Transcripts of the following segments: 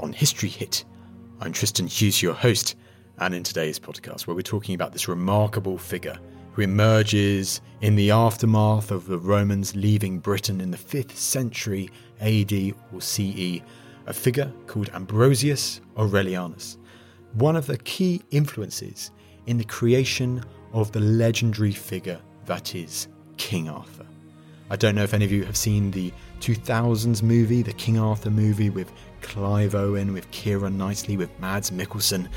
on History Hit. I'm Tristan Hughes, your host, and in today's podcast, where we're talking about this remarkable figure who emerges in the aftermath of the Romans leaving Britain in the 5th century AD or CE, a figure called Ambrosius Aurelianus, one of the key influences in the creation of the legendary figure that is King Arthur. I don't know if any of you have seen the 2000s movie, the King Arthur movie with Clive Owen, with Keira Knightley, with Mads Mikkelsen.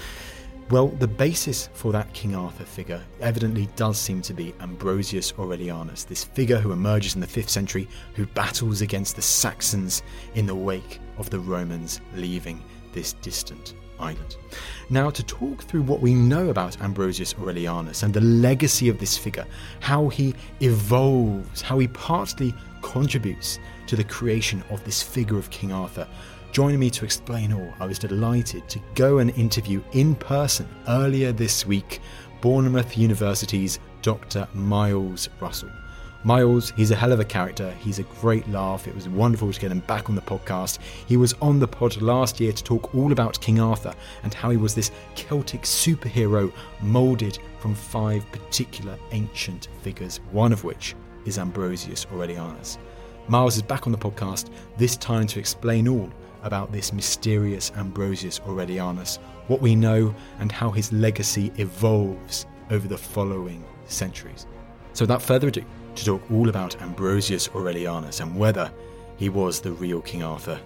Well, the basis for that King Arthur figure evidently does seem to be Ambrosius Aurelianus, this figure who emerges in the 5th century, who battles against the Saxons in the wake of the Romans leaving this distant island. Now, to talk through what we know about Ambrosius Aurelianus and the legacy of this figure, how he evolves, how he partly contributes to the creation of this figure of King Arthur, joining me to explain all, I was delighted to go and interview in person earlier this week Bournemouth University's Dr. Miles Russell. Miles, he's a hell of a character. He's a great laugh. It was wonderful to get him back on the podcast. He was on the pod last year to talk all about King Arthur and how he was this Celtic superhero moulded from five particular ancient figures, one of which is Ambrosius Aurelianus. Miles is back on the podcast, this time to explain all about this mysterious Ambrosius Aurelianus, what we know, and how his legacy evolves over the following centuries. So, without further ado, to talk all about Ambrosius Aurelianus and whether he was the real King Arthur,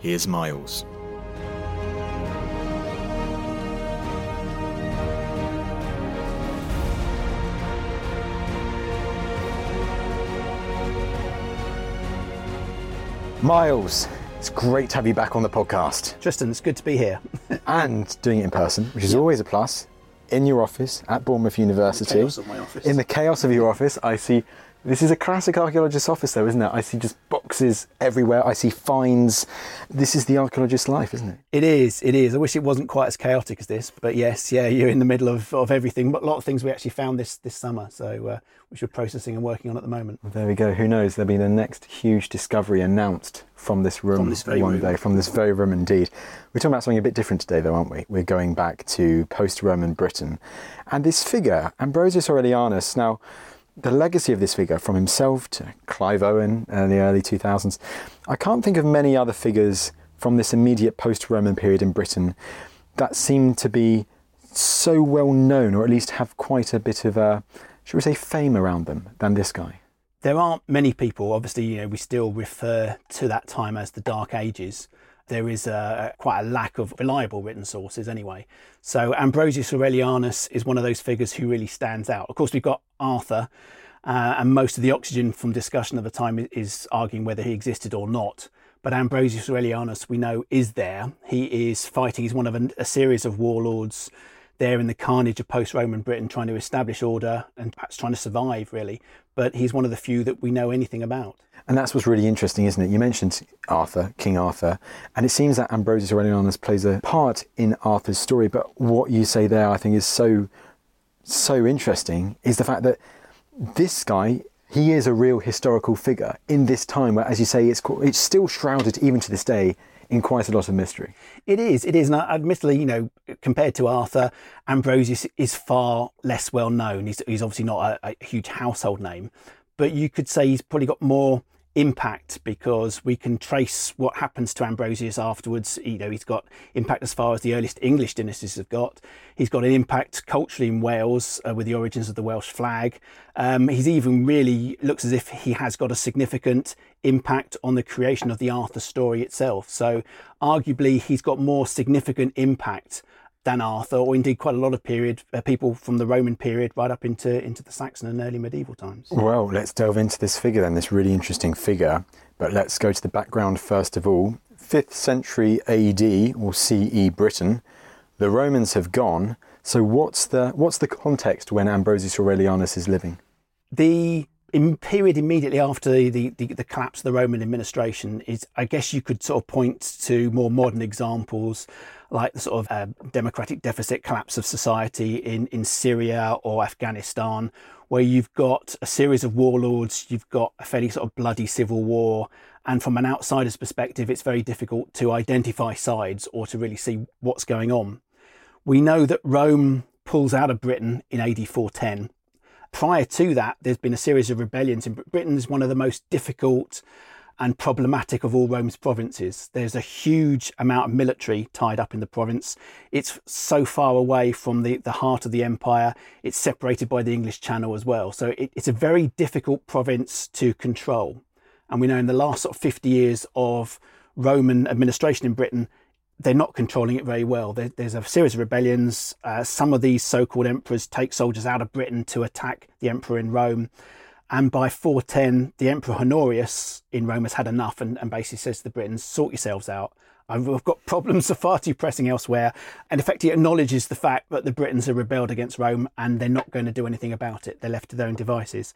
here's Miles. Miles, it's great to have you back on the podcast Tristan, it's good to be here. and doing it in person, which is always a plus. In your office at Bournemouth University. chaos of my office. In the chaos of your office, I see. This is a classic archaeologist's office, though, isn't it? I see just boxes everywhere. I see finds. This is the archaeologist's life, isn't it? It is, it is. I wish it wasn't quite as chaotic as this, but yes, yeah, you're in the middle of, of everything. But a lot of things we actually found this this summer, so uh, which we're processing and working on at the moment. There we go. Who knows? There'll be the next huge discovery announced from this room From this one room. day. From this very room, indeed. We're talking about something a bit different today, though, aren't we? We're going back to post-Roman Britain, and this figure, Ambrosius Aurelianus. Now, the legacy of this figure, from himself to Clive Owen in the early 2000s, I can't think of many other figures from this immediate post-Roman period in Britain that seem to be so well known, or at least have quite a bit of a, should we say, fame around them than this guy. There aren't many people. Obviously, you know, we still refer to that time as the Dark Ages. There is a, quite a lack of reliable written sources, anyway. So Ambrosius Aurelianus is one of those figures who really stands out. Of course, we've got Arthur, uh, and most of the oxygen from discussion of the time is arguing whether he existed or not. But Ambrosius Aurelianus, we know, is there. He is fighting. He's one of a, a series of warlords there in the carnage of post-Roman Britain, trying to establish order and perhaps trying to survive, really. But he's one of the few that we know anything about. And that's what's really interesting, isn't it? You mentioned Arthur, King Arthur, and it seems that Ambrosius Aurelianus plays a part in Arthur's story. But what you say there, I think, is so so interesting is the fact that this guy he is a real historical figure in this time where, as you say, it's it's still shrouded even to this day in quite a lot of mystery. It is. It is. And admittedly, you know, compared to Arthur, Ambrosius is far less well known. He's, he's obviously not a, a huge household name, but you could say he's probably got more impact because we can trace what happens to Ambrosius afterwards. You know, he's got impact as far as the earliest English dynasties have got. He's got an impact culturally in Wales uh, with the origins of the Welsh flag. Um, he's even really looks as if he has got a significant impact on the creation of the Arthur story itself. So arguably, he's got more significant impact than Arthur, or indeed quite a lot of period uh, people from the Roman period right up into into the Saxon and early medieval times. Well, let's delve into this figure then, this really interesting figure. But let's go to the background first of all. Fifth century AD or CE Britain. The Romans have gone. So what's the what's the context when Ambrosius Aurelianus is living? The in period immediately after the, the, the, collapse of the Roman administration is, I guess you could sort of point to more modern examples like the sort of uh, democratic deficit collapse of society in, in Syria or Afghanistan, where you've got a series of warlords, you've got a fairly sort of bloody civil war. And from an outsider's perspective, it's very difficult to identify sides or to really see what's going on. We know that Rome pulls out of Britain in AD 410. Prior to that, there's been a series of rebellions in Britain. is one of the most difficult and problematic of all Rome's provinces. There's a huge amount of military tied up in the province. It's so far away from the, the heart of the empire. It's separated by the English Channel as well. So it, it's a very difficult province to control. And we know in the last sort of 50 years of Roman administration in Britain, they're not controlling it very well. There, there's a series of rebellions. Uh, some of these so called emperors take soldiers out of Britain to attack the emperor in Rome. And by 410, the Emperor Honorius in Rome has had enough and, and basically says to the Britons, sort yourselves out. I've got problems so far too pressing elsewhere. And he acknowledges the fact that the Britons have rebelled against Rome and they're not going to do anything about it. They're left to their own devices.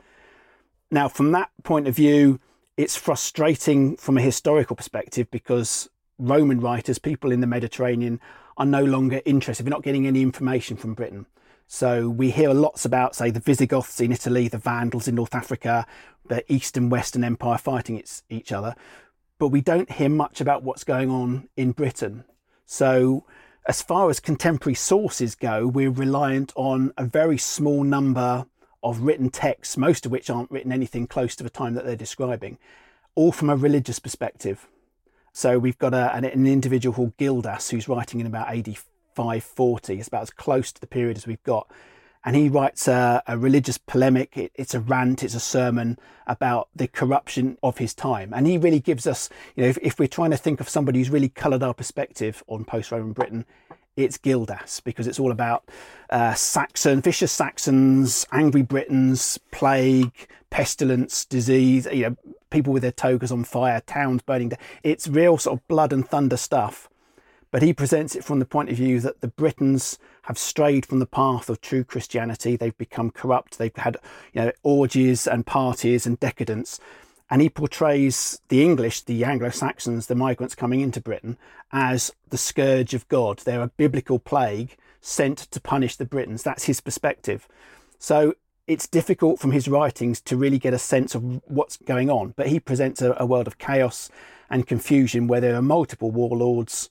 Now, from that point of view, it's frustrating from a historical perspective because Roman writers, people in the Mediterranean, are no longer interested. We're not getting any information from Britain. So we hear lots about, say, the Visigoths in Italy, the Vandals in North Africa, the East and Western Empire fighting each other, but we don't hear much about what's going on in Britain. So, as far as contemporary sources go, we're reliant on a very small number of written texts, most of which aren't written anything close to the time that they're describing, all from a religious perspective. So we've got a, an, an individual called Gildas who's writing in about AD 540. It's about as close to the period as we've got. And he writes a, a religious polemic. It, it's a rant, it's a sermon about the corruption of his time. And he really gives us, you know, if, if we're trying to think of somebody who's really coloured our perspective on post Roman Britain, it's Gildas because it's all about uh, Saxon, vicious Saxons, angry Britons, plague, pestilence, disease, you know, people with their togas on fire, towns burning down. It's real sort of blood and thunder stuff. But he presents it from the point of view that the Britons have strayed from the path of true Christianity. They've become corrupt. They've had you know, orgies and parties and decadence. And he portrays the English, the Anglo Saxons, the migrants coming into Britain, as the scourge of God. They're a biblical plague sent to punish the Britons. That's his perspective. So it's difficult from his writings to really get a sense of what's going on. But he presents a, a world of chaos and confusion where there are multiple warlords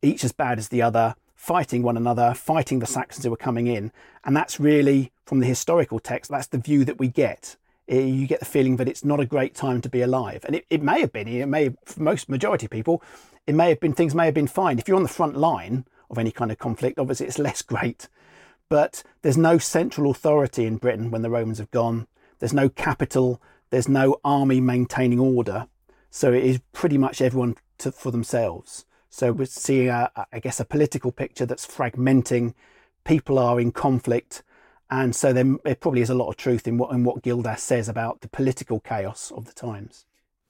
each as bad as the other, fighting one another, fighting the Saxons who are coming in. And that's really, from the historical text, that's the view that we get. Eh, you get the feeling that it's not a great time to be alive. And it, it may have been, it may, for most majority of people, it may have been, things may have been fine. If you're on the front line of any kind of conflict, obviously it's less great. But there's no central authority in Britain when the Romans have gone. There's no capital. There's no army maintaining order. So it is pretty much everyone to, for themselves. So we're seeing, a, I guess, a political picture that's fragmenting. People are in conflict, and so there, there probably is a lot of truth in what in what Gildas says about the political chaos of the times.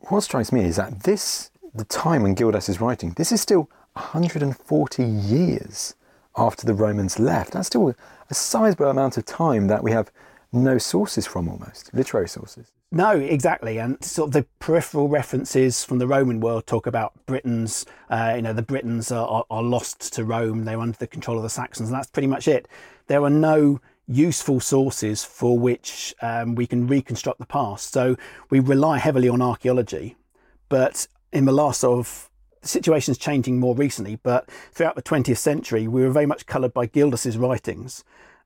What strikes me is that this, the time when Gildas is writing, this is still 140 years after the Romans left. That's still a sizable amount of time that we have no sources from almost, literary sources. No, exactly. And sort of the peripheral references from the Roman world talk about Britons. Uh, you know, the Britons are, are, are, lost to Rome. They're under the control of the Saxons, and that's pretty much it. There are no useful sources for which um, we can reconstruct the past. So we rely heavily on archaeology. But in the last sort of situation's changing more recently, but throughout the 20th century, we were very much coloured by Gildas's writings.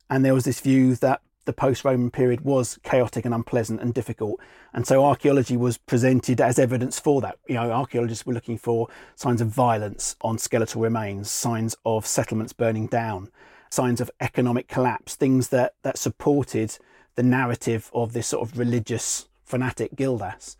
And there was this view that the post Roman period was chaotic and unpleasant and difficult. And so archaeology was presented as evidence for that. You know, archaeologists were looking for signs of violence on skeletal remains, signs of settlements burning down, signs of economic collapse, things that, that supported the narrative of this sort of religious fanatic Gildas.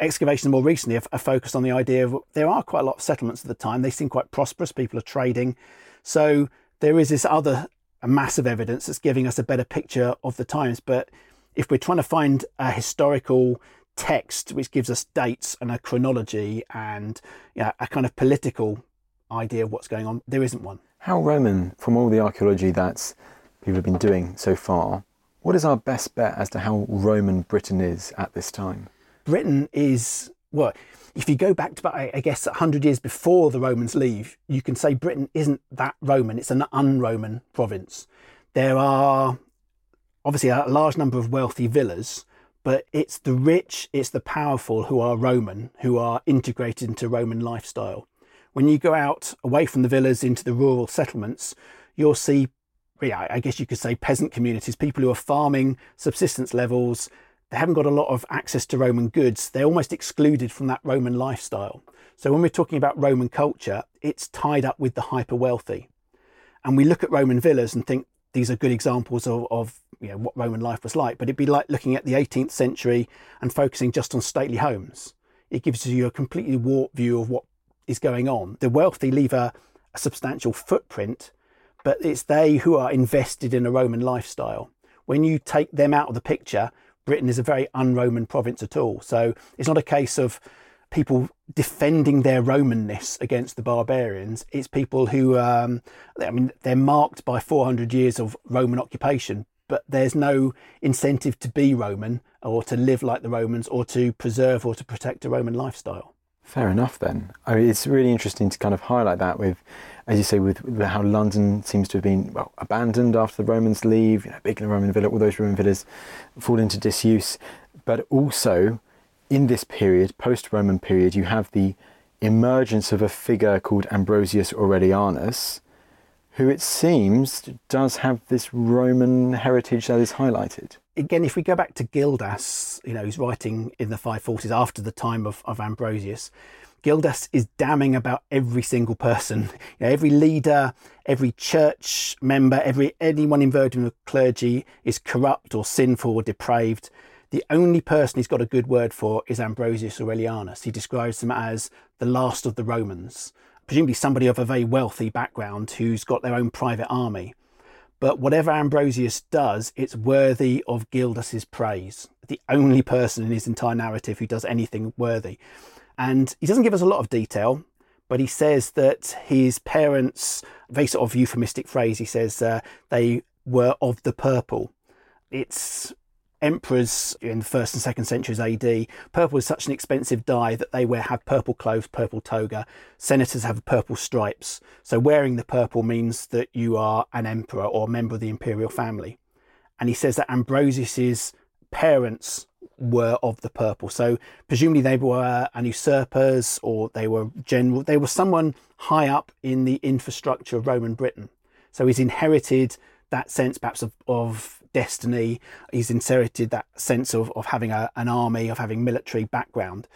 Excavations more recently are, focused on the idea of there are quite a lot of settlements at the time. They seem quite prosperous, people are trading. So there is this other massive evidence that's giving us a better picture of the times. But if we're trying to find a historical text which gives us dates and a chronology and you know, a kind of political idea of what's going on, there isn't one. How Roman, from all the archaeology that people have been doing so far, what is our best bet as to how Roman Britain is at this time? Britain is, well, if you go back to about, I guess, 100 years before the Romans leave, you can say Britain isn't that Roman. It's an un-Roman province. There are obviously a large number of wealthy villas, but it's the rich, it's the powerful who are Roman, who are integrated into Roman lifestyle. When you go out away from the villas into the rural settlements, you'll see, yeah, I guess you could say peasant communities, people who are farming subsistence levels, they haven't got a lot of access to Roman goods. They're almost excluded from that Roman lifestyle. So when we're talking about Roman culture, it's tied up with the hyper wealthy. And we look at Roman villas and think these are good examples of, of you know, what Roman life was like. But it'd be like looking at the 18th century and focusing just on stately homes. It gives you a completely warped view of what is going on. The wealthy leave a, a substantial footprint, but it's they who are invested in a Roman lifestyle. When you take them out of the picture, Britain is a very un-Roman province at all. So it's not a case of people defending their Romanness against the barbarians. It's people who, um, I mean, they're marked by 400 years of Roman occupation, but there's no incentive to be Roman or to live like the Romans or to preserve or to protect a Roman lifestyle. Fair enough, then. I mean, it's really interesting to kind of highlight that with, as you say, with, with how London seems to have been well abandoned after the Romans leave. You know, Roman villa, all those Roman villas fall into disuse. But also, in this period, post-Roman period, you have the emergence of a figure called Ambrosius Aurelianus, who it seems does have this Roman heritage that is highlighted again, if we go back to Gildas, you know, he's writing in the 540s after the time of, of Ambrosius, Gildas is damning about every single person, you know, every leader, every church member, every anyone involved in the clergy is corrupt or sinful or depraved. The only person he's got a good word for is Ambrosius Aurelianus. He describes him as the last of the Romans, presumably somebody of a very wealthy background who's got their own private army. But whatever Ambrosius does, it's worthy of Gildas's praise. The only person in his entire narrative who does anything worthy. And he doesn't give us a lot of detail, but he says that his parents, very sort of euphemistic phrase, he says uh, they were of the purple. It's emperors in the first and second centuries AD, purple is such an expensive dye that they wear have purple clothes, purple toga. Senators have purple stripes. So wearing the purple means that you are an emperor or a member of the imperial family. And he says that Ambrosius's parents were of the purple. So presumably they were an usurpers or they were general. They were someone high up in the infrastructure of Roman Britain. So he's inherited that sense perhaps of, of destiny. He's inherited that sense of, of having a, an army, of having military background.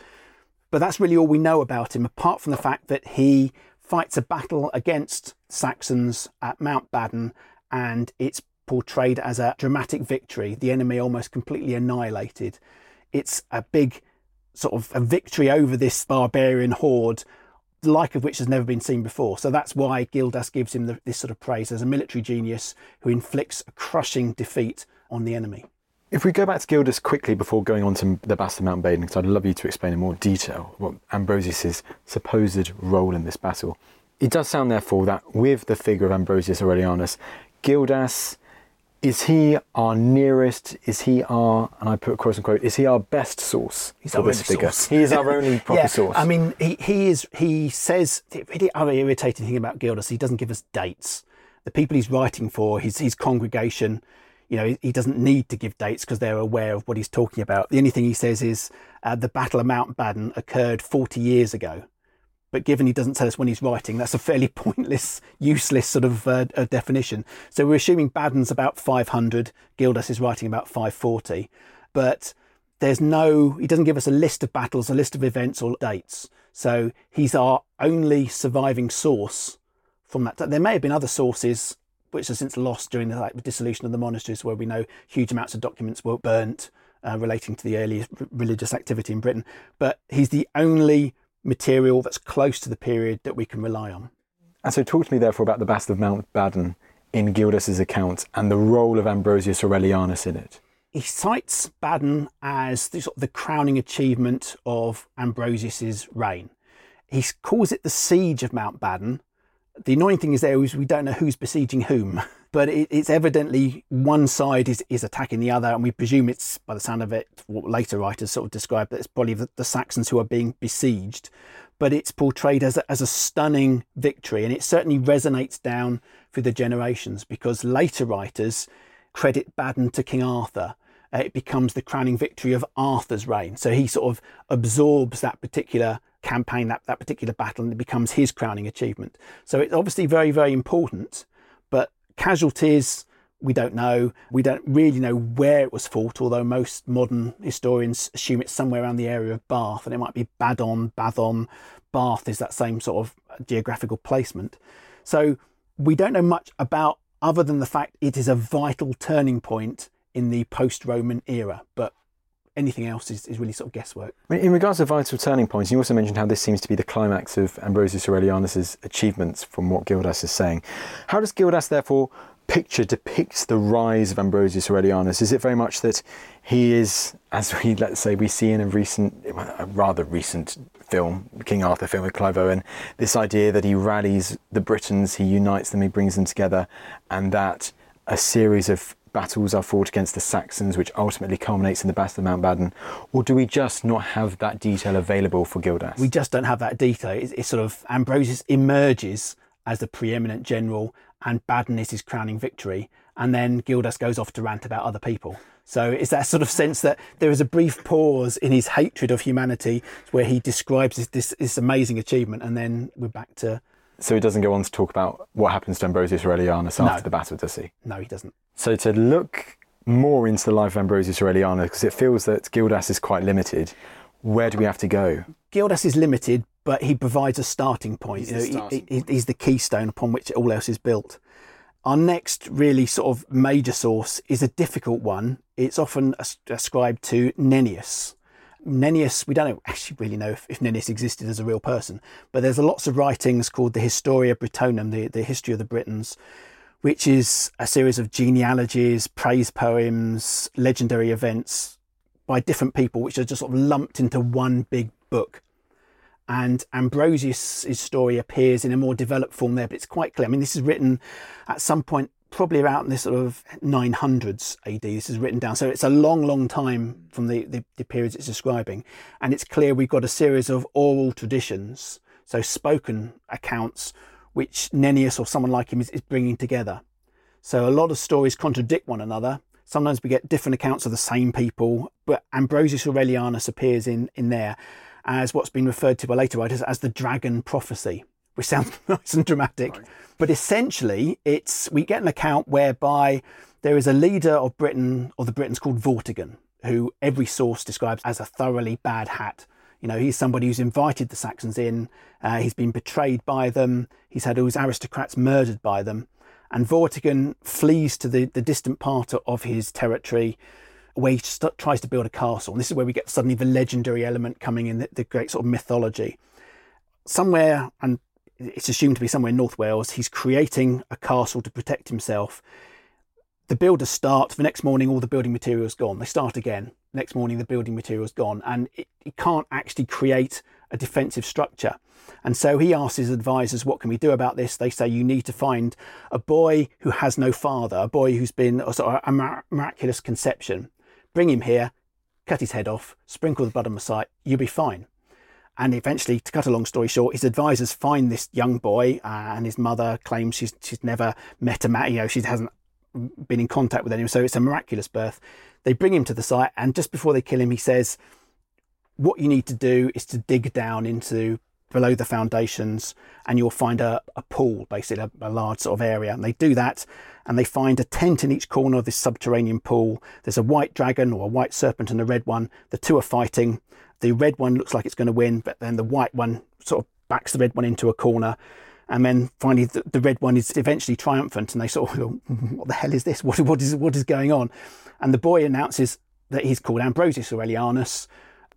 But that's really all we know about him, apart from the fact that he fights a battle against Saxons at Mount Badon, and it's portrayed as a dramatic victory, the enemy almost completely annihilated. It's a big sort of a victory over this barbarian horde the like of which has never been seen before. So that's why Gildas gives him the, this sort of praise as a military genius who inflicts a crushing defeat on the enemy. If we go back to Gildas quickly before going on to the Battle of Mount Badon, because I'd love you to explain in more detail what Ambrosius's supposed role in this battle. It does sound, therefore, that with the figure of Ambrosius Aurelianus, Gildas is he our nearest? Is he our, and I put quote unquote, is he our best source He's for our this only figure? source. He is our only proper yeah, source. I mean, he, he is. He says the really other irritating thing about Gildas. He doesn't give us dates. The people he's writing for, his his congregation, you know, he, he doesn't need to give dates because they're aware of what he's talking about. The only thing he says is uh, the Battle of Mount Badon occurred 40 years ago. But given he doesn't tell us when he's writing, that's a fairly pointless, useless sort of uh, definition. So we're assuming Badon's about 500, Gildas is writing about 540, but there's no, he doesn't give us a list of battles, a list of events or dates. So he's our only surviving source from that. There may have been other sources which are since lost during the like, dissolution of the monasteries, where we know huge amounts of documents were burnt uh, relating to the earliest religious activity in Britain. But he's the only material that's close to the period that we can rely on. And so, talk to me therefore about the Battle of Mount Badon in Gildas's account and the role of Ambrosius Aurelianus in it. He cites Badon as the, sort of the crowning achievement of Ambrosius's reign. He calls it the siege of Mount Badon, the annoying thing is there is we don't know who's besieging whom, but it, it's evidently one side is, is attacking the other, and we presume it's, by the sound of it, what later writers sort of describe that it's probably the, the Saxons who are being besieged. But it's portrayed as a, as a stunning victory, and it certainly resonates down through the generations because later writers credit Badon to King Arthur. Uh, it becomes the crowning victory of Arthur's reign. So he sort of absorbs that particular campaign, that, that particular battle, and it becomes his crowning achievement. So it's obviously very, very important, but casualties, we don't know. We don't really know where it was fought, although most modern historians assume it's somewhere around the area of Bath, and it might be Badon, Bathon, Bath is that same sort of geographical placement. So we don't know much about other than the fact it is a vital turning point in the post Roman era. But anything else is, is really sort of guesswork. In regards to vital turning points, you also mentioned how this seems to be the climax of Ambrosius Aurelianus's achievements from what Gildas is saying. How does Gildas therefore picture depicts the rise of Ambrosius Aurelianus? Is it very much that he is, as we let's say we see in a recent, a rather recent film, King Arthur film with Clive Owen, this idea that he rallies the Britons, he unites them, he brings them together, and that a series of battles are fought against the Saxons, which ultimately culminates in the Battle of Mount Badon? Or do we just not have that detail available for Gildas? We just don't have that detail. It's, it's sort of Ambrosius emerges as the preeminent general, and Badon is his crowning victory. And then Gildas goes off to rant about other people. So it's that sort of sense that there is a brief pause in his hatred of humanity where he describes this, this, this amazing achievement, and then we're back to so he doesn't go on to talk about what happens to Ambrosius Aurelianus after the battle, does he? No, he doesn't. So to look more into the life of Ambrosius Aurelianus, because it feels that Gildas is quite limited, where do we have to go? Gildas is limited, but he provides a starting point. He's, you know, the, starting he, he's the keystone upon which all else is built. Our next really sort of major source is a difficult one. It's often ascribed to Nennius. Nennius, we don't actually really know if, if Nennius existed as a real person, but there's lots of writings called the Historia Britonum, the, the history of the Britons, which is a series of genealogies, praise poems, legendary events by different people, which are just sort of lumped into one big book. And Ambrosius' story appears in a more developed form there, but it's quite clear. I mean, this is written at some point probably in the sort of 900s AD. This is written down. So it's a long, long time from the, the, the periods it's describing. And it's clear we've got a series of oral traditions, so spoken accounts, which Nennius or someone like him is, is bringing together. So a lot of stories contradict one another. Sometimes we get different accounts of the same people, but Ambrosius Aurelianus appears in, in there as what's been referred to by later writers as the dragon prophecy which sounds nice and dramatic. Right. But essentially, it's we get an account whereby there is a leader of Britain, or the Britons called Vortigern, who every source describes as a thoroughly bad hat. You know, he's somebody who's invited the Saxons in, uh, he's been betrayed by them, he's had all his aristocrats murdered by them. And Vortigern flees to the, the distant part of his territory where he st- tries to build a castle. And this is where we get suddenly the legendary element coming in, the, the great sort of mythology. Somewhere, and it's assumed to be somewhere in North Wales. He's creating a castle to protect himself. The builders start. The next morning, all the building materials gone. They start again. Next morning, the building material's gone, and it, it can't actually create a defensive structure. And so he asks his advisors, "What can we do about this?" They say, "You need to find a boy who has no father, a boy who's been a, sort of a miraculous conception. Bring him here, cut his head off, sprinkle the blood on the site. You'll be fine." And eventually, to cut a long story short, his advisors find this young boy, uh, and his mother claims she's she's never met a man. You know, she hasn't been in contact with anyone, so it's a miraculous birth. They bring him to the site, and just before they kill him, he says, "What you need to do is to dig down into below the foundations and you'll find a, a pool, basically a, a large sort of area. And they do that and they find a tent in each corner of this subterranean pool. There's a white dragon or a white serpent and a red one. The two are fighting. The red one looks like it's going to win, but then the white one sort of backs the red one into a corner. And then finally, the, the red one is eventually triumphant, and they sort of go, "What the hell is this? What, what is what is going on?" And the boy announces that he's called Ambrosius Aurelianus.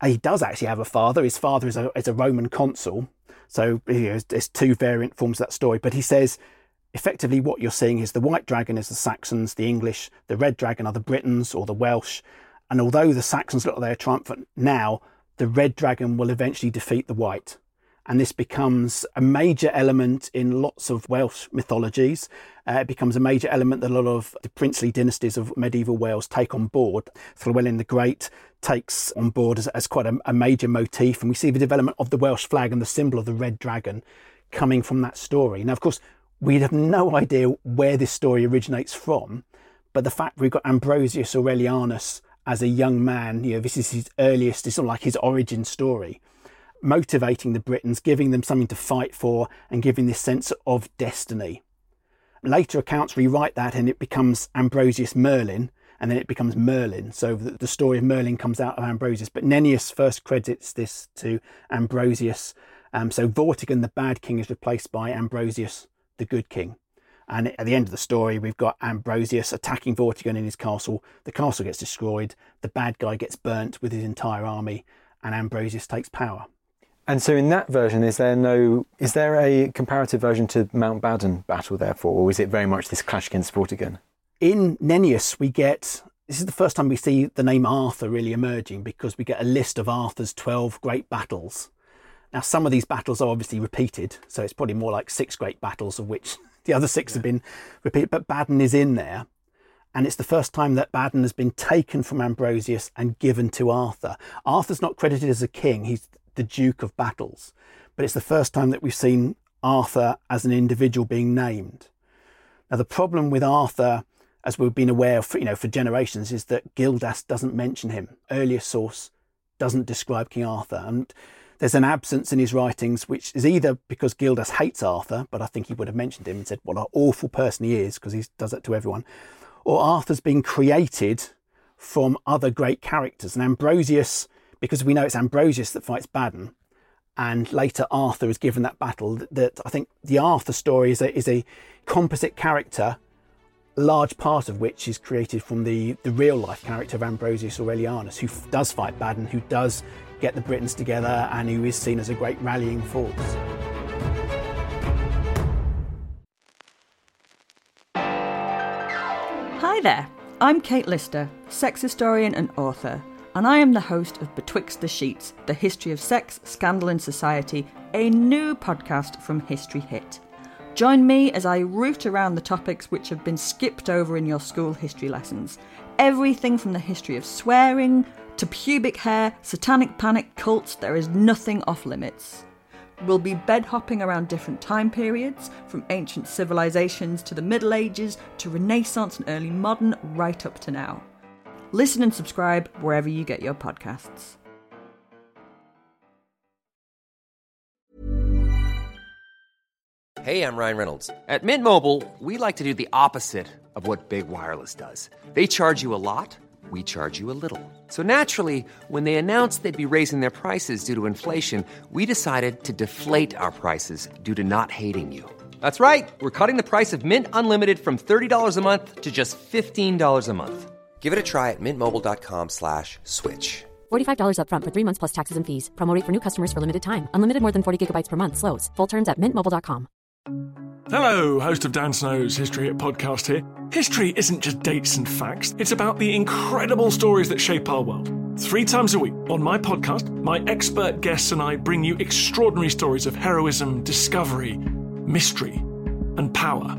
Uh, he does actually have a father. His father is a, is a Roman consul. So you know, there's two variant forms of that story. But he says effectively what you're seeing is the white dragon is the Saxons, the English, the red dragon are the Britons or the Welsh. And although the Saxons look like they're triumphant now, the red dragon will eventually defeat the white. And this becomes a major element in lots of Welsh mythologies. Uh, it becomes a major element that a lot of the princely dynasties of medieval Wales take on board. Llywelyn the Great takes on board as, as quite a, a major motif. And we see the development of the Welsh flag and the symbol of the red dragon coming from that story. Now, of course, we'd have no idea where this story originates from, but the fact we've got Ambrosius Aurelianus as a young man, you know, this is his earliest, it's of like his origin story, motivating the Britons, giving them something to fight for, and giving this sense of destiny. Later accounts rewrite that and it becomes Ambrosius Merlin, and then it becomes Merlin. So the, story of Merlin comes out of Ambrosius, but Nennius first credits this to Ambrosius. Um, so Vortigern, the bad king, is replaced by Ambrosius the good king. And at the end of the story, we've got Ambrosius attacking Vortigern in his castle. The castle gets destroyed. The bad guy gets burnt with his entire army, and Ambrosius takes power. And so, in that version, is there no is there a comparative version to Mount Badon battle, therefore, or is it very much this clash against Vortigern? In Nennius, we get this is the first time we see the name Arthur really emerging because we get a list of Arthur's twelve great battles now, some of these battles are obviously repeated, so it's probably more like six great battles, of which the other six yeah. have been repeated, but Badon is in there. And it's the first time that Badon has been taken from Ambrosius and given to Arthur. Arthur's not credited as a king, he's the Duke of Battles. But it's the first time that we've seen Arthur as an individual being named. Now, the problem with Arthur, as we've been aware of, you know, for generations, is that Gildas doesn't mention him. Earlier source doesn't describe King Arthur. And there's an absence in his writings, which is either because Gildas hates Arthur, but I think he would have mentioned him and said what an awful person he is, because he does that to everyone, or Arthur's been created from other great characters. And Ambrosius, because we know it's Ambrosius that fights Badon, and later Arthur is given that battle, that I think the Arthur story is a, is a composite character a large part of which is created from the, the real life character of Ambrosius Aurelianus, who f- does fight Badon, who does get the Britons together and who is seen as a great rallying force. Hi there, I'm Kate Lister, sex historian and author, and I am the host of Betwixt the Sheets The History of Sex, Scandal and Society, a new podcast from History Hit. Join me as I root around the topics which have been skipped over in your school history lessons. Everything from the history of swearing, to pubic hair, satanic panic, cults, there is nothing off limits. We'll be bed hopping around different time periods, from ancient civilizations to the Middle Ages to Renaissance and early modern, right up to now. Listen and subscribe wherever you get your podcasts. Hey, I'm Ryan Reynolds. At Mint Mobile, we like to do the opposite of what Big Wireless does. They charge you a lot we charge you a little. So naturally, when they announced they'd be raising their prices due to inflation, we decided to deflate our prices due to not hating you. That's right. We're cutting the price of Mint Unlimited from $30 a month to just $15 a month. Give it a try at mintmobile.com slash switch. $45 upfront for three months plus taxes and fees. Promote for new customers for limited time. Unlimited more than 40 gigabytes per month. Slows. Full terms at mintmobile.com. Hello, host of Dan Snow's History Hit podcast here. History isn't just dates and facts, it's about the incredible stories that shape our world. Three times a week on my podcast, my expert guests and I bring you extraordinary stories of heroism, discovery, mystery, and power.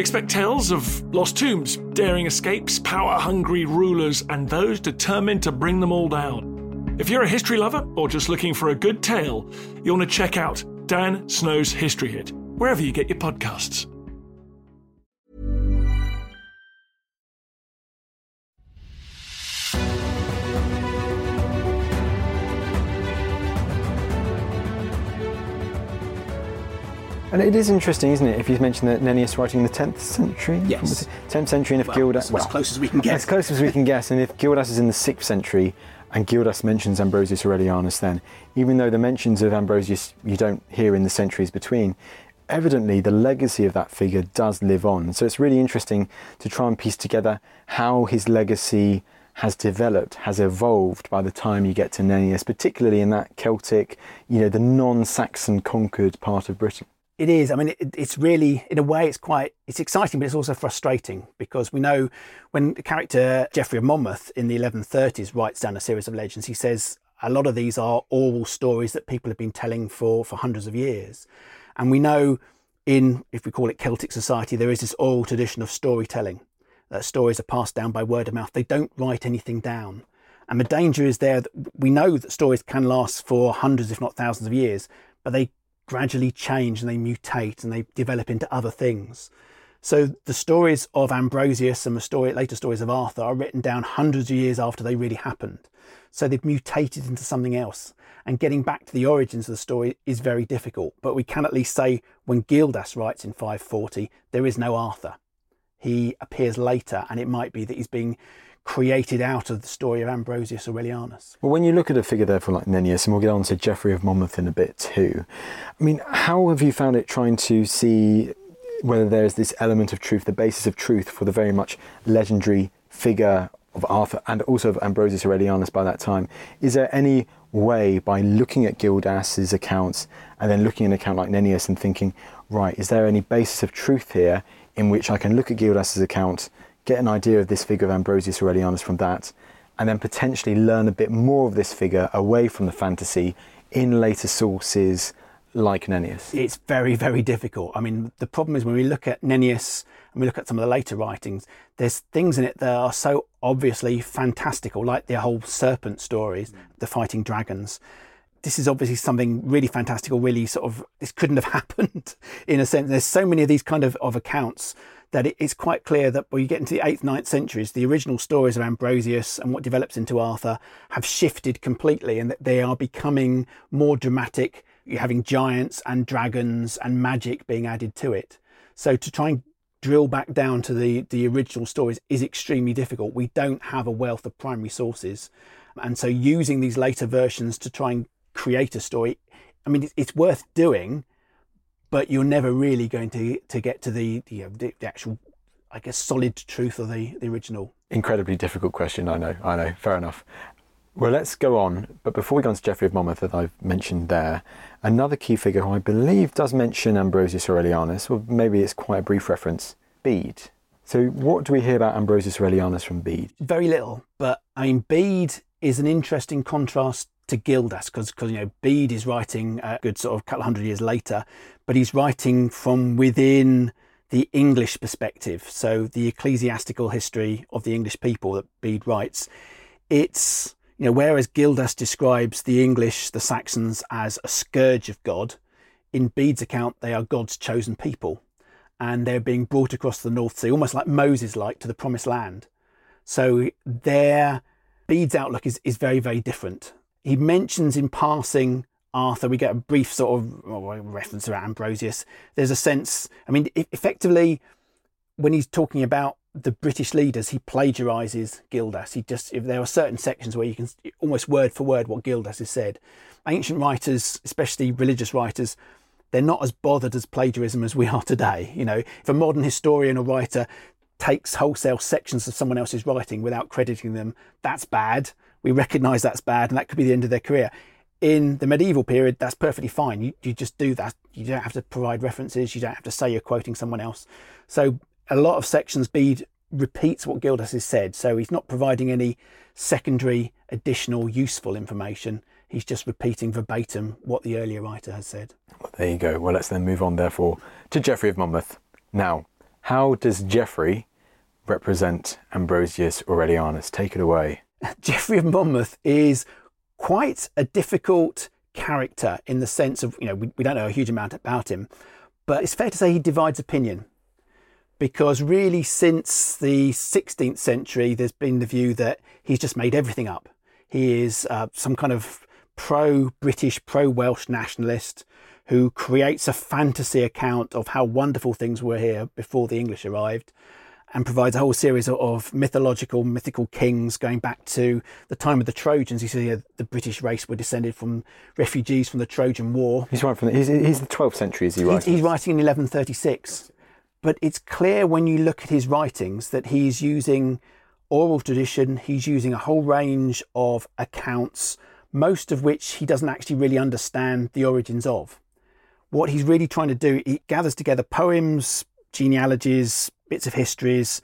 Expect tales of lost tombs, daring escapes, power hungry rulers, and those determined to bring them all down. If you're a history lover or just looking for a good tale, you'll want to check out Dan Snow's History Hit, wherever you get your podcasts. And it is interesting, isn't it, if you mention that Nennius writing in the 10th century? Yes. 10th century, and if Well, Gildas. as- as close as we can get. As close as we can guess. And if Gildas is in the 6th century, and Gildas mentions Ambrosius Aurelianus then, even though the mentions of Ambrosius you don't hear in the centuries between, evidently the legacy of that figure does live on. So it's really interesting to try and piece together how his legacy has developed, has evolved by the time you get to Nennius, particularly in that Celtic, you know, the non-Saxon conquered part of Britain. It is. I mean, it, it's really, in a way, it's quite, it's exciting, but it's also frustrating because we know when the character Geoffrey of Monmouth in the 1130s writes down a series of legends, he says a lot of these are oral stories that people have been telling for, for hundreds of years. And we know in, if we call it Celtic society, there is this oral tradition of storytelling. That stories are passed down by word of mouth. They don't write anything down. And the danger is there that we know that stories can last for hundreds, if not thousands of years, but they gradually change and they mutate and they develop into other things. So the stories of Ambrosius and the story, later stories of Arthur are written down hundreds of years after they really happened. So they've mutated into something else. And getting back to the origins of the story is very difficult. But we can at least say when Gildas writes in 540, there is no Arthur. He appears later, and it might be that he's being created out of the story of Ambrosius Aurelianus. Well, when you look at a figure therefore like Nennius, and we'll get on to Geoffrey of Monmouth in a bit too, I mean, how have you found it trying to see whether there's this element of truth, the basis of truth for the very much legendary figure of Arthur and also of Ambrosius Aurelianus by that time? Is there any way by looking at Gildas's accounts and then looking at an account like Nennius and thinking, right, is there any basis of truth here in which I can look at Gildas's account, get an idea of this figure of Ambrosius Aurelianus from that, and then potentially learn a bit more of this figure away from the fantasy in later sources like Nennius? It's very, very difficult. I mean, the problem is when we look at Nennius and we look at some of the later writings, there's things in it that are so obviously fantastical, like the whole serpent stories, the fighting dragons. This is obviously something really fantastical, really sort of, this couldn't have happened in a sense. There's so many of these kind of, of accounts that it's quite clear that when you get into the 8th, 9th centuries, the original stories of Ambrosius and what develops into Arthur have shifted completely and that they are becoming more dramatic. You're having giants and dragons and magic being added to it. So to try and drill back down to the, the original stories is extremely difficult. We don't have a wealth of primary sources. And so using these later versions to try and create a story, I mean, it's worth doing, but you're never really going to, to get to the, you uh, know, the, the actual, I guess, solid truth of the, the original. Incredibly difficult question, I know, I know, fair enough. Well, let's go on. But before we go on to Geoffrey of Monmouth, that I've mentioned there, another key figure who I believe does mention Ambrosius Aurelianus, or maybe it's quite a brief reference, Bede. So, what do we hear about Ambrosius Aurelianus from Bede? Very little, but I mean, Bede is an interesting contrast to Gildas because, because you know, Bede is writing a good sort of couple hundred years later, but he's writing from within the English perspective. So, the ecclesiastical history of the English people that Bede writes, it's you know, whereas Gildas describes the English, the Saxons, as a scourge of God, in Bede's account, they are God's chosen people. And they're being brought across the North Sea, almost like Moses like, to the promised land. So their Bede's outlook is, is very, very different. He mentions in passing Arthur, we get a brief sort of reference to Ambrosius. There's a sense, I mean, effectively, when he's talking about the British leaders, he plagiarizes Gildas. He just, if there are certain sections where you can almost word for word what Gildas has said. Ancient writers, especially religious writers, they're not as bothered as plagiarism as we are today. You know, if a modern historian or writer takes wholesale sections of someone else's writing without crediting them, that's bad. We recognize that's bad, and that could be the end of their career. In the medieval period, that's perfectly fine. You, you just do that. You don't have to provide references. You don't have to say you're quoting someone else. So a lot of sections Bede repeats what Gildas has said, so he's not providing any secondary, additional, useful information. He's just repeating verbatim what the earlier writer has said. Well, there you go. Well, let's then move on, therefore, to Geoffrey of Monmouth. Now, how does Geoffrey represent Ambrosius Aurelianus? Take it away. Geoffrey of Monmouth is quite a difficult character in the sense of, you know, we, we don't know a huge amount about him, but it's fair to say he divides opinion. Because really since the 16th century there's been the view that he's just made everything up. He is uh, some kind of pro-british pro-welsh nationalist who creates a fantasy account of how wonderful things were here before the English arrived and provides a whole series of mythological, mythical kings going back to the time of the Trojans. You see, uh, the British race were descended from refugees from the Trojan War. He's right from the, he's, he's the 12th century, is he right? He's, he's writing in 1136. But it's clear when you look at his writings that he's using oral tradition, he's using a whole range of accounts, most of which he doesn't actually really understand the origins of. What he's really trying to do, he gathers together poems, genealogies, bits of histories,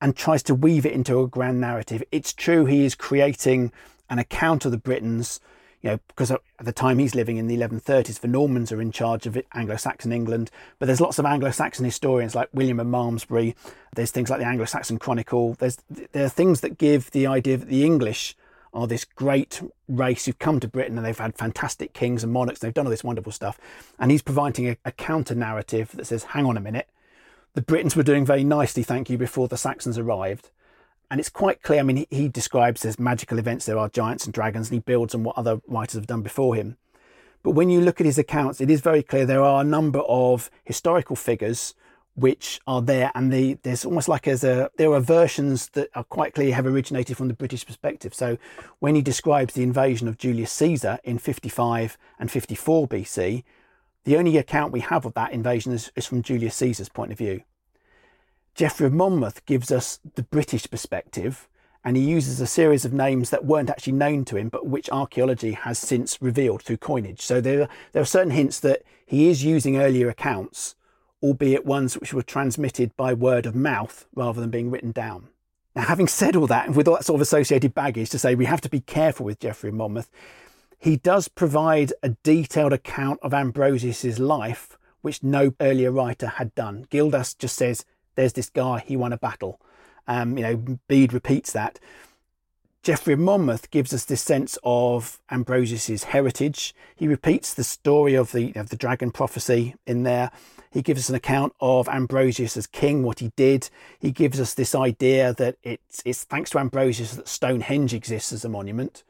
and tries to weave it into a grand narrative. It's true he is creating an account of the Britons, you know, because at the time he's living in the 1130s, the Normans are in charge of Anglo-Saxon England. But there's lots of Anglo-Saxon historians like William of Malmesbury. There's things like the Anglo-Saxon Chronicle. There's there are things that give the idea that the English are this great race who've come to Britain and they've had fantastic kings and monarchs. And They've done all this wonderful stuff, and he's providing a, a counter narrative that says, "Hang on a minute." The Britons were doing very nicely, thank you, before the Saxons arrived. And it's quite clear, I mean, he, describes as magical events, there are giants and dragons, and he builds on what other writers have done before him. But when you look at his accounts, it is very clear there are a number of historical figures which are there, and the, there's almost like as a there are versions that are quite clear have originated from the British perspective. So when he describes the invasion of Julius Caesar in 55 and 54 BC, the only account we have of that invasion is, is from Julius Caesar's point of view. Geoffrey of Monmouth gives us the British perspective, and he uses a series of names that weren't actually known to him, but which archaeology has since revealed through coinage. So there, there are certain hints that he is using earlier accounts, albeit ones which were transmitted by word of mouth rather than being written down. Now, having said all that, and with all that sort of associated baggage to say we have to be careful with Geoffrey of Monmouth, he does provide a detailed account of Ambrosius's life, which no earlier writer had done. Gildas just says, "There's this guy. He won a battle." Um, you know, Bede repeats that. Geoffrey of Monmouth gives us this sense of Ambrosius's heritage. He repeats the story of the of the dragon prophecy in there. He gives us an account of Ambrosius as king, what he did. He gives us this idea that it's, it's thanks to Ambrosius that Stonehenge exists as a monument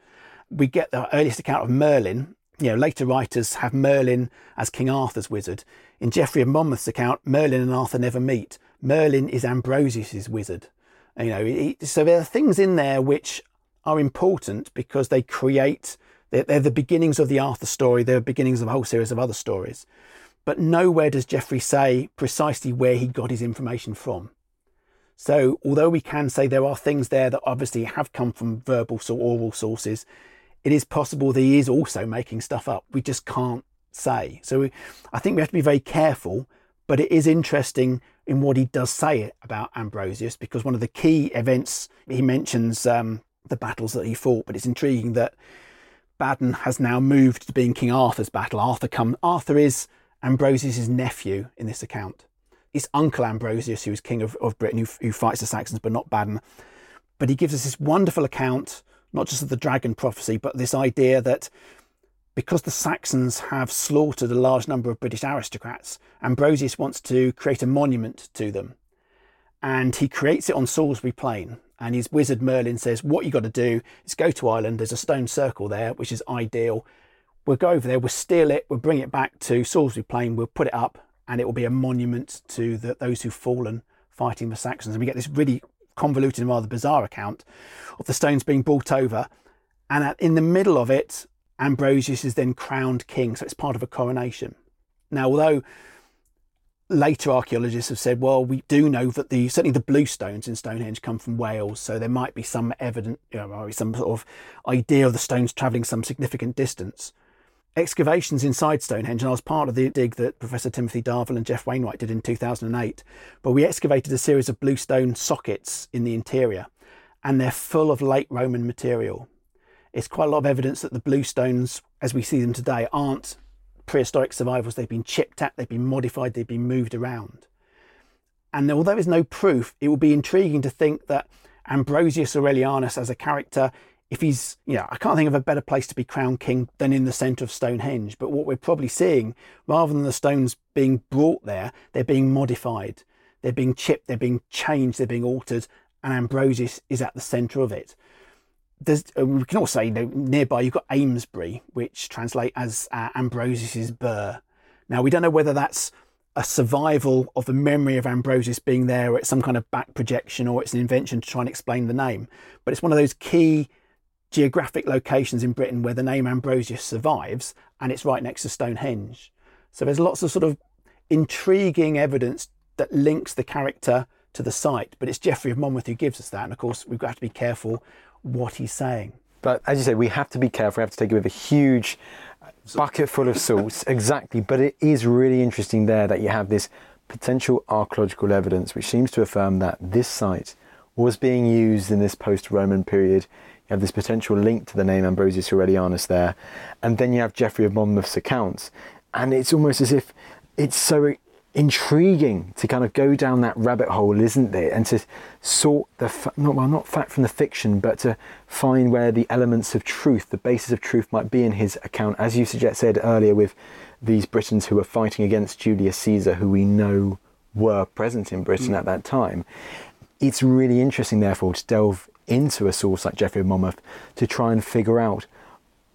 we get the earliest account of Merlin. You know, later writers have Merlin as King Arthur's wizard. In Geoffrey of Monmouth's account, Merlin and Arthur never meet. Merlin is Ambrosius's wizard. You know, he, so there are things in there which are important because they create. They're, they're the beginnings of the Arthur story. They're the beginnings of a whole series of other stories. But nowhere does Geoffrey say precisely where he got his information from. So, although we can say there are things there that obviously have come from verbal or oral sources, it is possible that he is also making stuff up. We just can't say. So we, I think we have to be very careful, but it is interesting in what he does say about Ambrosius because one of the key events he mentions um, the battles that he fought, but it's intriguing that Badon has now moved to being King Arthur's battle. Arthur come Arthur is Ambrosius's nephew in this account. It's Uncle Ambrosius who is king of, of Britain who, who fights the Saxons, but not Badon. But he gives us this wonderful account not just of the dragon prophecy, but this idea that because the Saxons have slaughtered a large number of British aristocrats, Ambrosius wants to create a monument to them. And he creates it on Salisbury Plain. And his wizard Merlin says, What you got to do is go to Ireland. There's a stone circle there, which is ideal. We'll go over there, we'll steal it, we'll bring it back to Salisbury Plain, we'll put it up, and it will be a monument to the, those who've fallen fighting the Saxons. And we get this really convoluted and rather bizarre account of the stones being brought over. And in the middle of it, Ambrosius is then crowned king. So it's part of a coronation. Now, although later archaeologists have said, well, we do know that the certainly the blue stones in Stonehenge come from Wales, so there might be some evidence, you know, some sort of idea of the stones travelling some significant distance excavations inside Stonehenge, and I was part of the dig that Professor Timothy Darvill and Geoff Wainwright did in 2008. But we excavated a series of bluestone sockets in the interior, and they're full of late Roman material. It's quite a lot of evidence that the bluestones, as we see them today, aren't prehistoric survivals. They've been chipped at, they've been modified, they've been moved around. And although there's no proof, it would be intriguing to think that Ambrosius Aurelianus as a character if he's, you know, I can't think of a better place to be crowned king than in the centre of Stonehenge. But what we're probably seeing, rather than the stones being brought there, they're being modified. They're being chipped, they're being changed, they're being altered, and Ambrosius is at the centre of it. there's, uh, we can also say you know, nearby you've got Amesbury, which translate as uh, Ambrosius's burh. Now we don't know whether that's a survival of the memory of Ambrosius being there, or it's some kind of back projection, or it's an invention to try and explain the name. But it's one of those key geographic locations in Britain where the name Ambrosius survives, and it's right next to Stonehenge. So there's lots of sort of intriguing evidence that links the character to the site, but it's Geoffrey of Monmouth who gives us that. And of course, we've got to be careful what he's saying. But as you say, we have to be careful. We have to take it with a huge bucket full of salt, exactly. But it is really interesting there that you have this potential archaeological evidence which seems to affirm that this site was being used in this post Roman period. You have this potential link to the name Ambrosius Aurelianus there. And then you have Geoffrey of Monmouth's accounts. And it's almost as if it's so intriguing to kind of go down that rabbit hole, isn't it? And to sort the fa- not well, not fact from the fiction, but to find where the elements of truth, the basis of truth, might be in his account, as you suggest, said earlier, with these Britons who were fighting against Julius Caesar, who we know were present in Britain mm. at that time. It's really interesting, therefore, to delve into a source like Geoffrey of Monmouth to try and figure out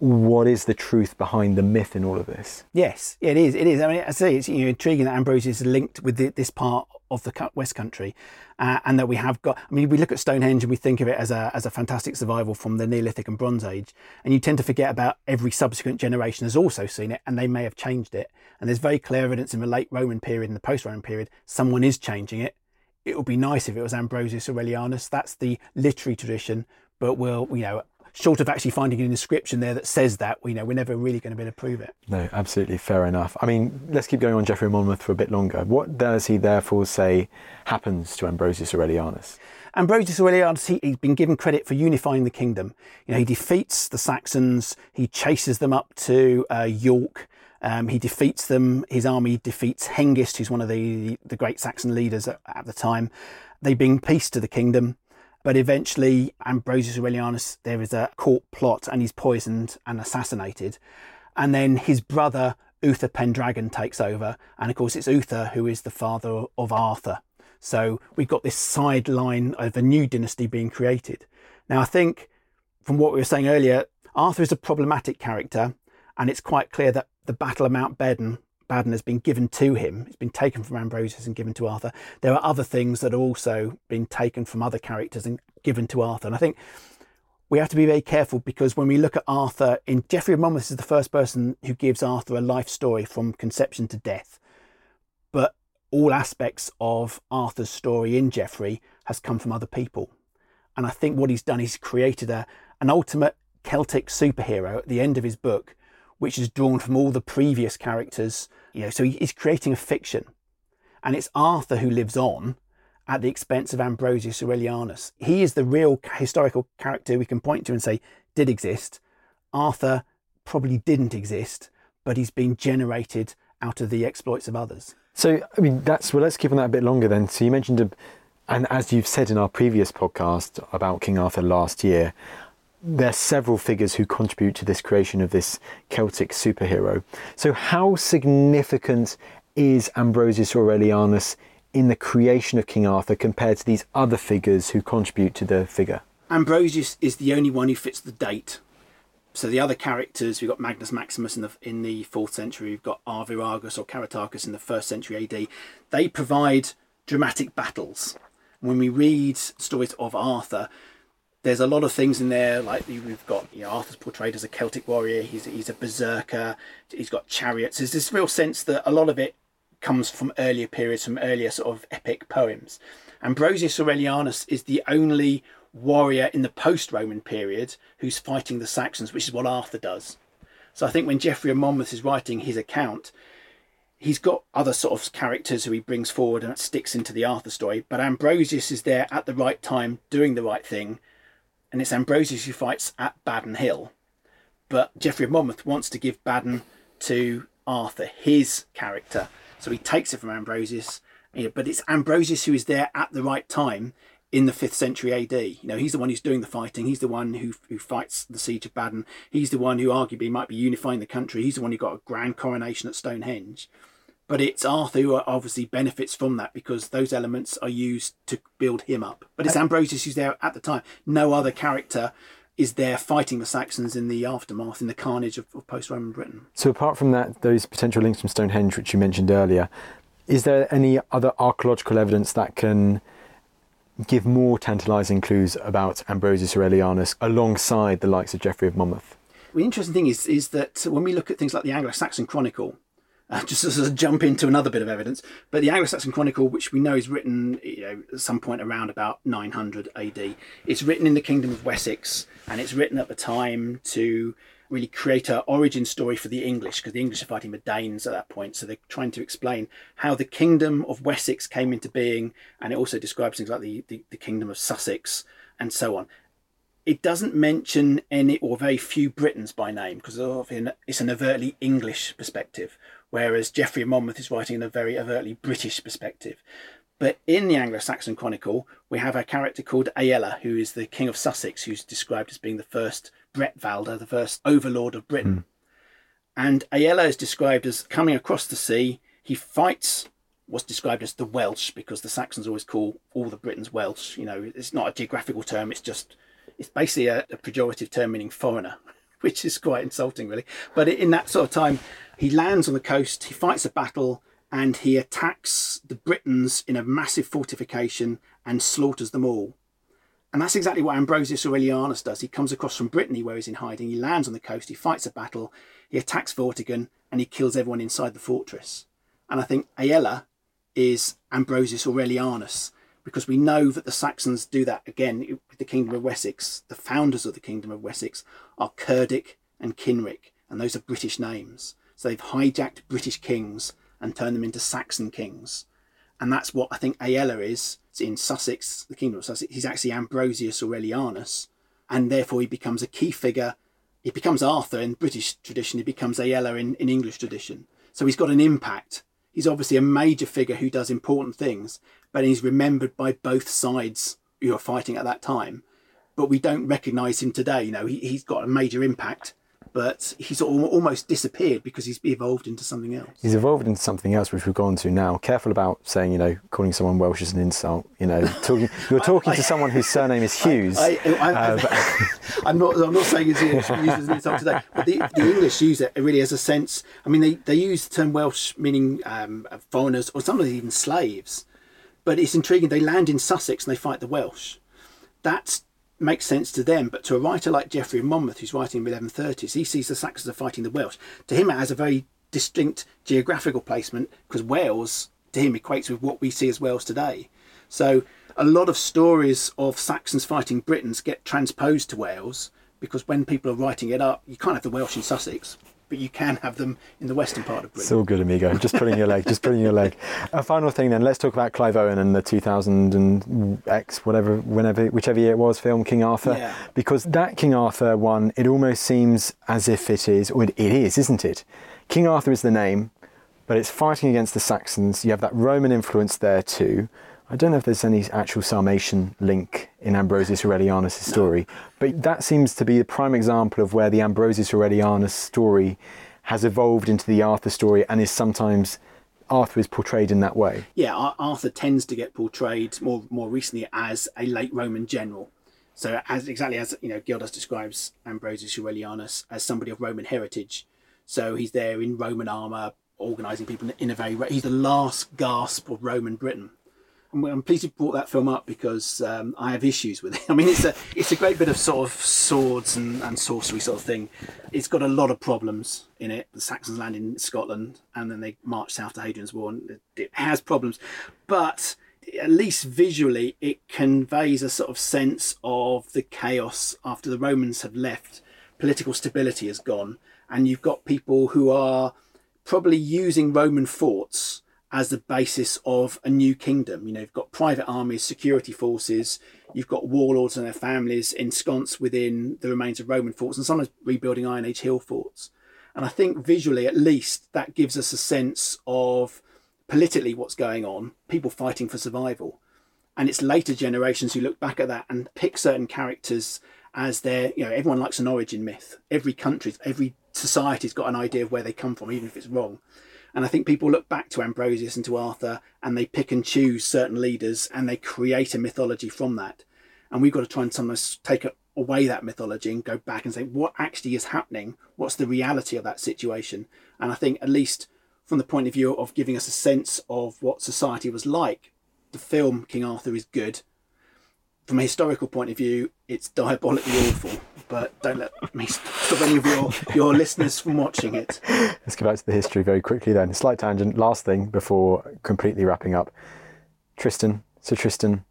what is the truth behind the myth in all of this? Yes, it is. It is. I mean, I say it's you know, intriguing that Ambrosius is linked with the, this part of the West Country, uh, and that we have got. I mean, we look at Stonehenge and we think of it as a as a fantastic survival from the Neolithic and Bronze Age, and you tend to forget about every subsequent generation has also seen it, and they may have changed it. And there's very clear evidence in the late Roman period and the post-Roman period, someone is changing it. It would be nice if it was Ambrosius Aurelianus. That's the literary tradition, but we'll, you know, short of actually finding an inscription there that says that, you know, we're never really going to be able to prove it. No, absolutely fair enough. I mean, let's keep going on Geoffrey Monmouth for a bit longer. What does he therefore say happens to Ambrosius Aurelianus? Ambrosius Aurelianus, he, he's been given credit for unifying the kingdom. You know, he defeats the Saxons, he chases them up to uh, York. Um, he defeats them. His army defeats Hengist, who's one of the, the great Saxon leaders at, at the time. They bring peace to the kingdom. But eventually, Ambrosius Aurelianus, there is a court plot and he's poisoned and assassinated. And then his brother, Uther Pendragon, takes over. And of course, it's Uther who is the father of Arthur. So we've got this sideline of a new dynasty being created. Now, I think from what we were saying earlier, Arthur is a problematic character, and it's quite clear that the Battle of Mount Baden, Badon has been given to him. It's been taken from Ambrosius and given to Arthur. There are other things that are also been taken from other characters and given to Arthur. And I think we have to be very careful because when we look at Arthur, in Geoffrey of Monmouth is the first person who gives Arthur a life story from conception to death. But all aspects of Arthur's story in Geoffrey has come from other people. And I think what he's done is created a, an ultimate Celtic superhero at the end of his book which is drawn from all the previous characters. You know, so he's creating a fiction. And it's Arthur who lives on at the expense of Ambrosius Aurelianus. He is the real historical character we can point to and say did exist. Arthur probably didn't exist, but he's been generated out of the exploits of others. So, I mean, that's well, let's keep on that a bit longer then. So, you mentioned, and as you've said in our previous podcast about King Arthur last year, there are several figures who contribute to this creation of this Celtic superhero. So, how significant is Ambrosius Aurelianus in the creation of King Arthur compared to these other figures who contribute to the figure? Ambrosius is the only one who fits the date. So the other characters, we've got Magnus Maximus in the in the fourth century, we've got Arviragus or Caratacus in the first century AD. They provide dramatic battles. When we read stories of Arthur, there's a lot of things in there like we've got you know arthur's portrayed as a celtic warrior he's, he's a berserker he's got chariots. There's this real sense that a lot of it comes from earlier periods from earlier sort of epic poems. Ambrosius aurelianus is the only warrior in the post-roman period who's fighting the saxons which is what arthur does. So i think when geoffrey of monmouth is writing his account he's got other sort of characters who he brings forward and sticks into the arthur story but ambrosius is there at the right time doing the right thing and it's Ambrosius who fights at Badon Hill. But Geoffrey of Monmouth wants to give Badon to Arthur, his character. So he takes it from Ambrosius. But it's Ambrosius who is there at the right time in the 5th century AD. You know, he's the one who's doing the fighting. He's the one who, who fights the siege of Badon. He's the one who arguably might be unifying the country. He's the one who got a grand coronation at Stonehenge. But it's Arthur who obviously benefits from that because those elements are used to build him up. But it's Ambrosius who's there at the time. No other character is there fighting the Saxons in the aftermath, in the carnage of, of post Roman Britain. So, apart from that, those potential links from Stonehenge, which you mentioned earlier, is there any other archaeological evidence that can give more tantalising clues about Ambrosius Aurelianus alongside the likes of Geoffrey of Monmouth? The interesting thing is, is that when we look at things like the Anglo Saxon Chronicle, uh, just as a jump into another bit of evidence, but the Anglo-Saxon Chronicle, which we know is written, you know, at some point around about 900 AD, it's written in the Kingdom of Wessex, and it's written at the time to really create an origin story for the English, because the English are fighting the Danes at that point, so they're trying to explain how the Kingdom of Wessex came into being, and it also describes things like the, the, the Kingdom of Sussex and so on. It doesn't mention any or very few Britons by name because it's an overtly English perspective whereas Geoffrey of Monmouth is writing in a very overtly British perspective. But in the Anglo Saxon Chronicle, we have a character called Aella, who is the King of Sussex, who's described as being the first Bretwalda, the first overlord of Britain. Mm. And Aella is described as coming across the sea. He fights what's described as the Welsh, because the Saxons always call all the Britons Welsh. You know, it's not a geographical term, it's just, it's basically a, a pejorative term meaning foreigner, which is quite insulting, really. But in that sort of time, he lands on the coast, he fights a battle, and he attacks the Britons in a massive fortification and slaughters them all. And that's exactly what Ambrosius Aurelianus does. He comes across from Brittany, where he's in hiding. He lands on the coast, he fights a battle, he attacks Vortigern, and he kills everyone inside the fortress. And I think Aella is Ambrosius Aurelianus, because we know that the Saxons do that again with the Kingdom of Wessex. The founders of the Kingdom of Wessex are Cerdic and Cynric, and those are British names. So they've hijacked British kings and turned them into Saxon kings. And that's what I think Aella is. It's in Sussex, the Kingdom of Sussex. He's actually Ambrosius Aurelianus. And therefore he becomes a key figure. He becomes Arthur in British tradition. He becomes Aella in, in English tradition. So he's got an impact. He's obviously a major figure who does important things, but he's remembered by both sides who are fighting at that time. But we don't recognise him today. You know, he, he's got a major impact but he's almost disappeared because he's evolved into something else. He's evolved into something else, which we've gone to now. Careful about saying, you know, calling someone Welsh is an insult. You know, talking, you're talking I, to someone whose surname is Hughes. I, am uh, not. I'm not saying it's used as an insult today, but the, the, English use it really as a sense. I mean, they, they use the term Welsh meaning um, foreigners or sometimes even slaves. But it's intriguing. They land in Sussex and they fight the Welsh. That's makes sense to them, but to a writer like Geoffrey of Monmouth, who's writing in the 1130s, he sees the Saxons are fighting the Welsh. To him, it has a very distinct geographical placement because Wales, to him, equates with what we see as Wales today. So a lot of stories of Saxons fighting Britons get transposed to Wales because when people are writing it up, you can't have the Welsh in Sussex, but you can have them in the western part of Britain. It's all good, amigo. Just pulling your leg. Just pulling your leg. A final thing, then. Let's talk about Clive Owen and the 2000 and X, whatever, whenever, whichever year it was, film King Arthur. Yeah. Because that King Arthur one, it almost seems as if it is, or it is, isn't it? King Arthur is the name, but it's fighting against the Saxons. You have that Roman influence there too. I don't know if there's any actual Sarmatian link in Ambrosius Aurelianus' story, no. but that seems to be a prime example of where the Ambrosius Aurelianus story has evolved into the Arthur story and is sometimes Arthur is portrayed in that way. Yeah, Arthur tends to get portrayed more more recently as a late Roman general. So as exactly as you know, Gildas describes Ambrosius Aurelianus as somebody of Roman heritage. So he's there in Roman armor, organizing people in a very. He's the last gasp of Roman Britain. I'm pleased you brought that film up because um, I have issues with it. I mean, it's a it's a great bit of sort of swords and, and sorcery sort of thing. It's got a lot of problems in it. The Saxons land in Scotland and then they march south to Hadrian's Wall, and it has problems, but at least visually, it conveys a sort of sense of the chaos after the Romans have left. Political stability has gone, and you've got people who are probably using Roman forts as the basis of a new kingdom. You know, you've got private armies, security forces, you've got warlords and their families ensconced within the remains of Roman forts and sometimes rebuilding Iron Age hill forts. And I think visually, at least, that gives us a sense of politically what's going on, people fighting for survival. And it's later generations who look back at that and pick certain characters as their, you know, everyone likes an origin myth. Every country, every society's got an idea of where they come from, even if it's wrong. And I think people look back to Ambrosius and to Arthur and they pick and choose certain leaders and they create a mythology from that. And we've got to try and sometimes take away that mythology and go back and say what actually is happening, what's the reality of that situation. And I think at least from the point of view of giving us a sense of what society was like, the film King Arthur is good. From a historical point of view, it's diabolically awful. But don't let me stop any of your, your listeners from watching it. Let's go back to the history very quickly then. Slight tangent. Last thing before completely wrapping up. Tristan, Sir Tristan,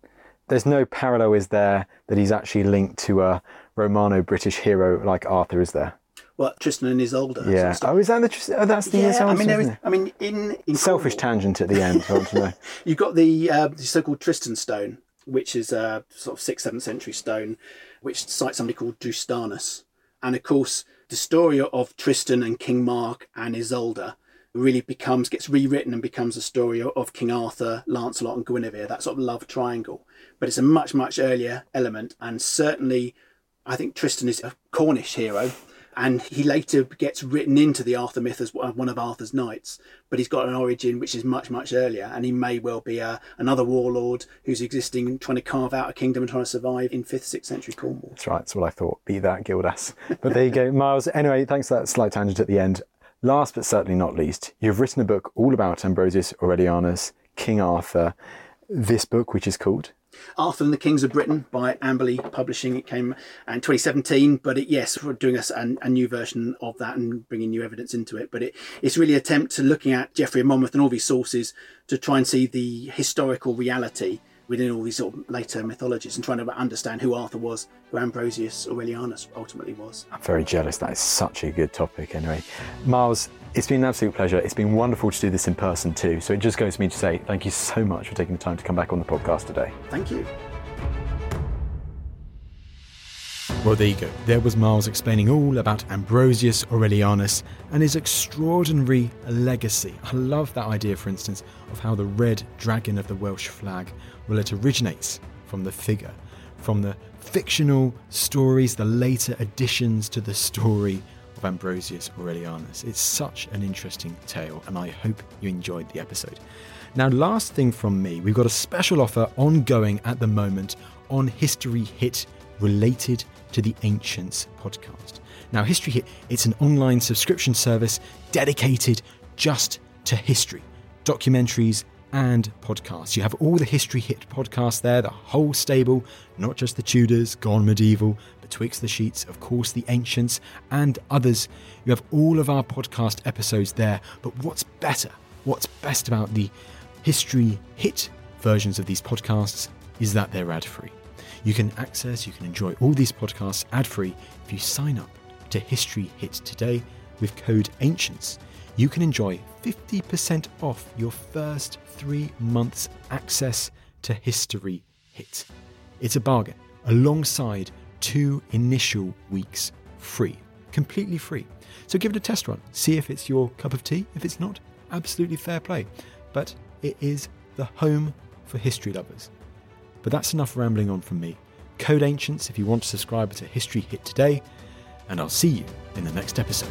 there's no parallel, is there, that he's actually linked to a Romano British hero like Arthur, is there? Well, Tristan and Isolde. Yeah. Oh, is that the? Oh, that's the yeah, Isolde. I mean, there is? I mean, in, in Selfish Cornwall, tangent at the end. To know. You've got the, uh, the so-called Tristan stone, which is a sort of sixth, seventh century stone, which cites somebody called Drustanus. And of course, the story of Tristan and King Mark and Isolde really becomes gets rewritten and becomes a story of King Arthur, Lancelot, and Guinevere. That sort of love triangle. But it's a much, much earlier element, and certainly, I think Tristan is a Cornish hero. And he later gets written into the Arthur myth as uh, one of Arthur's knights, but he's got an origin which is much, much earlier, and he may well be a, another warlord who's existing, trying to carve out a kingdom and trying to survive in fifth, sixth century Cornwall. That's right. That's what I thought. Be that Gildas. But there you go, Miles. Anyway, thanks for that slight tangent at the end. Last but certainly not least, you've written a book all about Ambrosius Aurelianus, King Arthur. This book, which is called Arthur and the Kings of Britain by Amberley Publishing. It came in 2017, but it, yes, we're doing a, a, new version of that and bringing new evidence into it. But it, it's really an attempt to looking at Geoffrey of Monmouth and all these sources to try and see the historical reality within all these sort of later mythologies and trying to understand who Arthur was, who Ambrosius Aurelianus ultimately was. I'm very jealous. That is such a good topic, anyway. Miles, it's been an absolute pleasure. It's been wonderful to do this in person too. So it just goes to me to say thank you so much for taking the time to come back on the podcast today. Thank you. Well, there you go. There was Miles explaining all about Ambrosius Aurelianus and his extraordinary legacy. I love that idea, for instance, of how the red dragon of the Welsh flag, well, it originates from the figure, from the fictional stories, the later additions to the story of Ambrosius Aurelianus. It's such an interesting tale, and I hope you enjoyed the episode. Now, last thing from me, we've got a special offer ongoing at the moment on History Hit related to the Ancients podcast. Now, History Hit, it's an online subscription service dedicated just to history, documentaries, and podcasts. You have all the History Hit podcasts there, the whole stable, not just the Tudors, Gone Medieval, Betwixt the Sheets, of course, the Ancients, and others. You have all of our podcast episodes there. But what's better, what's best about the History Hit versions of these podcasts is that they're ad free. You can access, you can enjoy all these podcasts ad free if you sign up to History Hit today with code ANCIENTS. You can enjoy 50% off your first three months access to History Hit. It's a bargain alongside two initial weeks free, completely free. So give it a test run, see if it's your cup of tea. If it's not, absolutely fair play. But it is the home for history lovers. But that's enough rambling on from me. Code Ancients if you want to subscribe to History Hit today, and I'll see you in the next episode.